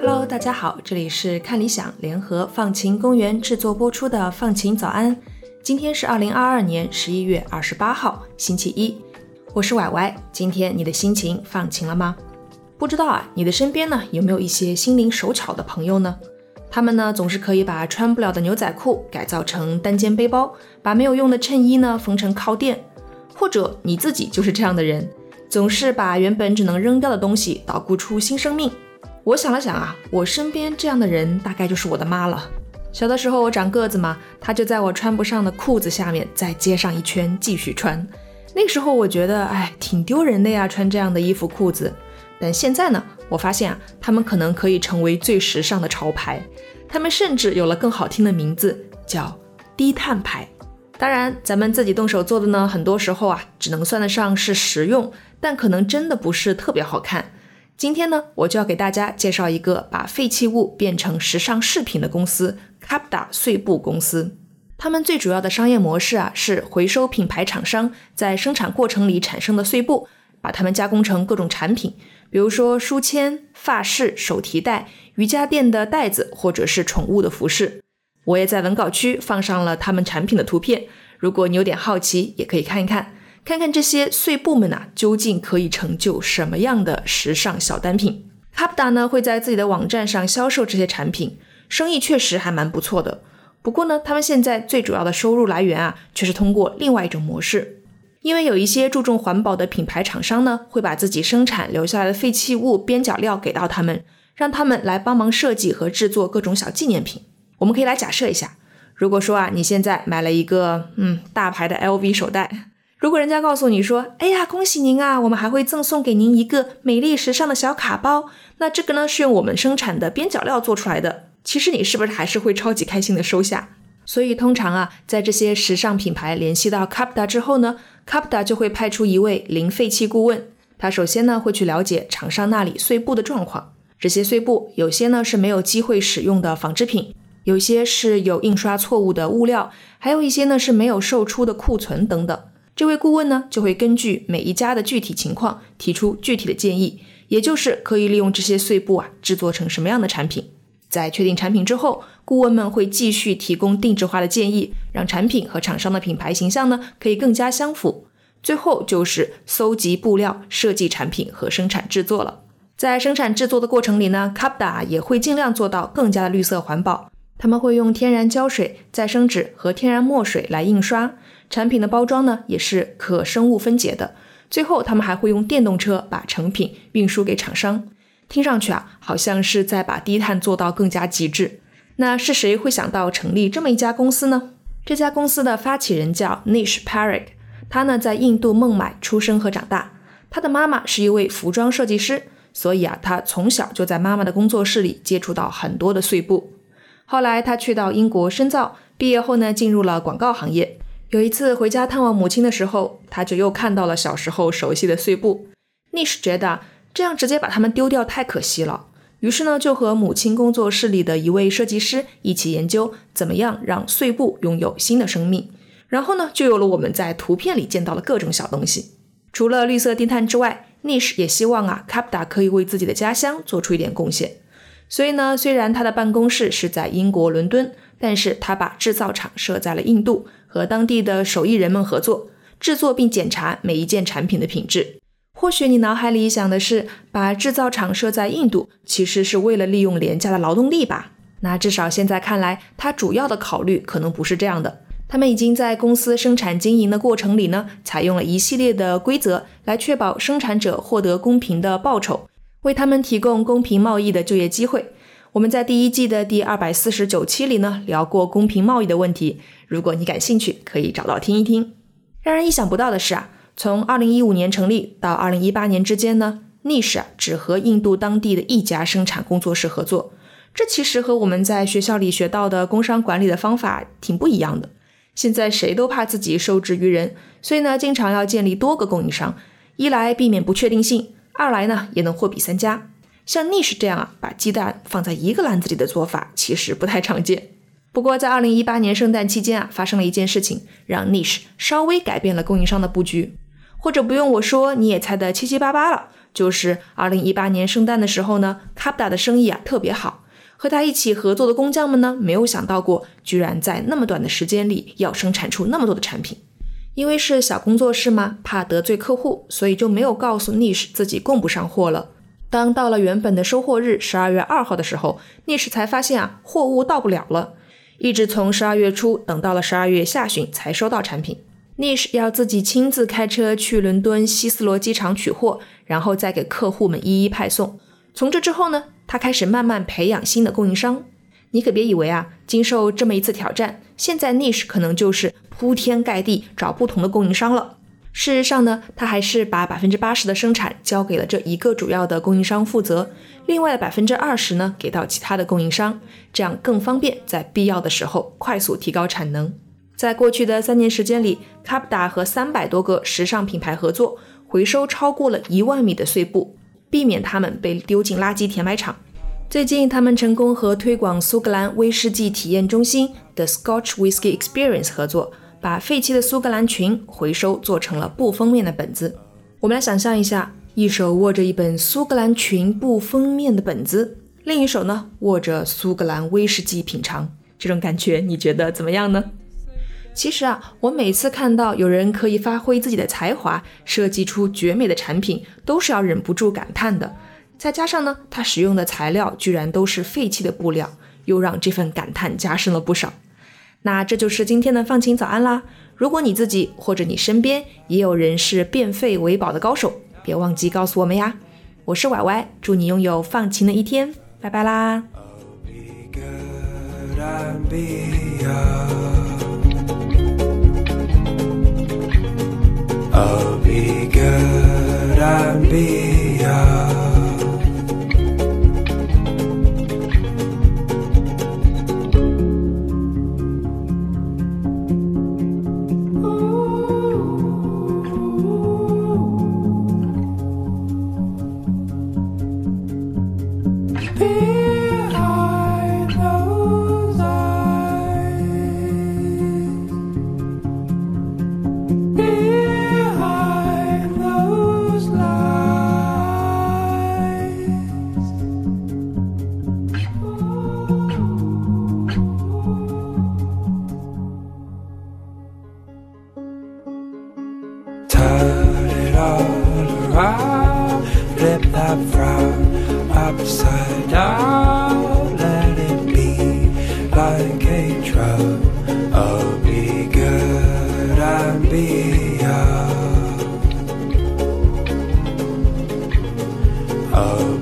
Hello，大家好，这里是看理想联合放晴公园制作播出的《放晴早安》。今天是二零二二年十一月二十八号，星期一。我是歪歪。今天你的心情放晴了吗？不知道啊，你的身边呢有没有一些心灵手巧的朋友呢？他们呢总是可以把穿不了的牛仔裤改造成单肩背包，把没有用的衬衣呢缝成靠垫。或者你自己就是这样的人，总是把原本只能扔掉的东西捣鼓出新生命。我想了想啊，我身边这样的人大概就是我的妈了。小的时候我长个子嘛，她就在我穿不上的裤子下面再接上一圈继续穿。那时候我觉得，哎，挺丢人的呀，穿这样的衣服裤子。但现在呢，我发现啊，他们可能可以成为最时尚的潮牌。他们甚至有了更好听的名字，叫低碳牌。当然，咱们自己动手做的呢，很多时候啊，只能算得上是实用，但可能真的不是特别好看。今天呢，我就要给大家介绍一个把废弃物变成时尚饰品的公司 ——Capda 碎布公司。他们最主要的商业模式啊，是回收品牌厂商在生产过程里产生的碎布，把它们加工成各种产品，比如说书签、发饰、手提袋、瑜伽垫的袋子，或者是宠物的服饰。我也在文稿区放上了他们产品的图片，如果你有点好奇，也可以看一看。看看这些碎布们呐，究竟可以成就什么样的时尚小单品？Capda 呢会在自己的网站上销售这些产品，生意确实还蛮不错的。不过呢，他们现在最主要的收入来源啊，却是通过另外一种模式。因为有一些注重环保的品牌厂商呢，会把自己生产留下来的废弃物边角料给到他们，让他们来帮忙设计和制作各种小纪念品。我们可以来假设一下，如果说啊，你现在买了一个嗯大牌的 LV 手袋。如果人家告诉你说：“哎呀，恭喜您啊，我们还会赠送给您一个美丽时尚的小卡包。”那这个呢是用我们生产的边角料做出来的。其实你是不是还是会超级开心的收下？所以通常啊，在这些时尚品牌联系到 Capda 之后呢，Capda 就会派出一位零废弃顾问。他首先呢会去了解厂商那里碎布的状况。这些碎布有些呢是没有机会使用的纺织品，有些是有印刷错误的物料，还有一些呢是没有售出的库存等等。这位顾问呢，就会根据每一家的具体情况提出具体的建议，也就是可以利用这些碎布啊制作成什么样的产品。在确定产品之后，顾问们会继续提供定制化的建议，让产品和厂商的品牌形象呢可以更加相符。最后就是搜集布料、设计产品和生产制作了。在生产制作的过程里呢，Capda 也会尽量做到更加的绿色环保。他们会用天然胶水、再生纸和天然墨水来印刷。产品的包装呢，也是可生物分解的。最后，他们还会用电动车把成品运输给厂商。听上去啊，好像是在把低碳做到更加极致。那是谁会想到成立这么一家公司呢？这家公司的发起人叫 Nish Parikh，他呢在印度孟买出生和长大。他的妈妈是一位服装设计师，所以啊，他从小就在妈妈的工作室里接触到很多的碎布。后来他去到英国深造，毕业后呢，进入了广告行业。有一次回家探望母亲的时候，他就又看到了小时候熟悉的碎布。Nish 觉得这样直接把它们丢掉太可惜了，于是呢，就和母亲工作室里的一位设计师一起研究怎么样让碎布拥有新的生命。然后呢，就有了我们在图片里见到的各种小东西。除了绿色低碳之外，Nish 也希望啊，Capda 可以为自己的家乡做出一点贡献。所以呢，虽然他的办公室是在英国伦敦，但是他把制造厂设在了印度。和当地的手艺人们合作制作并检查每一件产品的品质。或许你脑海里想的是把制造厂设在印度，其实是为了利用廉价的劳动力吧？那至少现在看来，它主要的考虑可能不是这样的。他们已经在公司生产经营的过程里呢，采用了一系列的规则来确保生产者获得公平的报酬，为他们提供公平贸易的就业机会。我们在第一季的第二百四十九期里呢，聊过公平贸易的问题。如果你感兴趣，可以找到听一听。让人意想不到的是啊，从二零一五年成立到二零一八年之间呢，Nish 啊只和印度当地的一家生产工作室合作。这其实和我们在学校里学到的工商管理的方法挺不一样的。现在谁都怕自己受制于人，所以呢，经常要建立多个供应商，一来避免不确定性，二来呢也能货比三家。像 Niche 这样啊，把鸡蛋放在一个篮子里的做法其实不太常见。不过在2018年圣诞期间啊，发生了一件事情，让 Niche 稍微改变了供应商的布局。或者不用我说，你也猜得七七八八了。就是2018年圣诞的时候呢 c a p d a 的生意啊特别好，和他一起合作的工匠们呢，没有想到过，居然在那么短的时间里要生产出那么多的产品。因为是小工作室嘛，怕得罪客户，所以就没有告诉 Niche 自己供不上货了。当到了原本的收货日十二月二号的时候，Niche 才发现啊，货物到不了了，一直从十二月初等到了十二月下旬才收到产品。Niche 要自己亲自开车去伦敦希斯罗机场取货，然后再给客户们一一派送。从这之后呢，他开始慢慢培养新的供应商。你可别以为啊，经受这么一次挑战，现在 Niche 可能就是铺天盖地找不同的供应商了。事实上呢，他还是把百分之八十的生产交给了这一个主要的供应商负责，另外的百分之二十呢给到其他的供应商，这样更方便在必要的时候快速提高产能。在过去的三年时间里，c a p d a 和三百多个时尚品牌合作，回收超过了一万米的碎布，避免它们被丢进垃圾填埋场。最近，他们成功和推广苏格兰威士忌体验中心 The Scotch Whisky Experience 合作。把废弃的苏格兰裙回收做成了布封面的本子。我们来想象一下，一手握着一本苏格兰裙布封面的本子，另一手呢握着苏格兰威士忌品尝，这种感觉你觉得怎么样呢？其实啊，我每次看到有人可以发挥自己的才华，设计出绝美的产品，都是要忍不住感叹的。再加上呢，他使用的材料居然都是废弃的布料，又让这份感叹加深了不少。那这就是今天的放晴早安啦！如果你自己或者你身边也有人是变废为宝的高手，别忘记告诉我们呀！我是歪歪，祝你拥有放晴的一天，拜拜啦 I'll be good, I'll be All around, Flip that frown upside down. Let it be like a drum Oh, be good and be young. Oh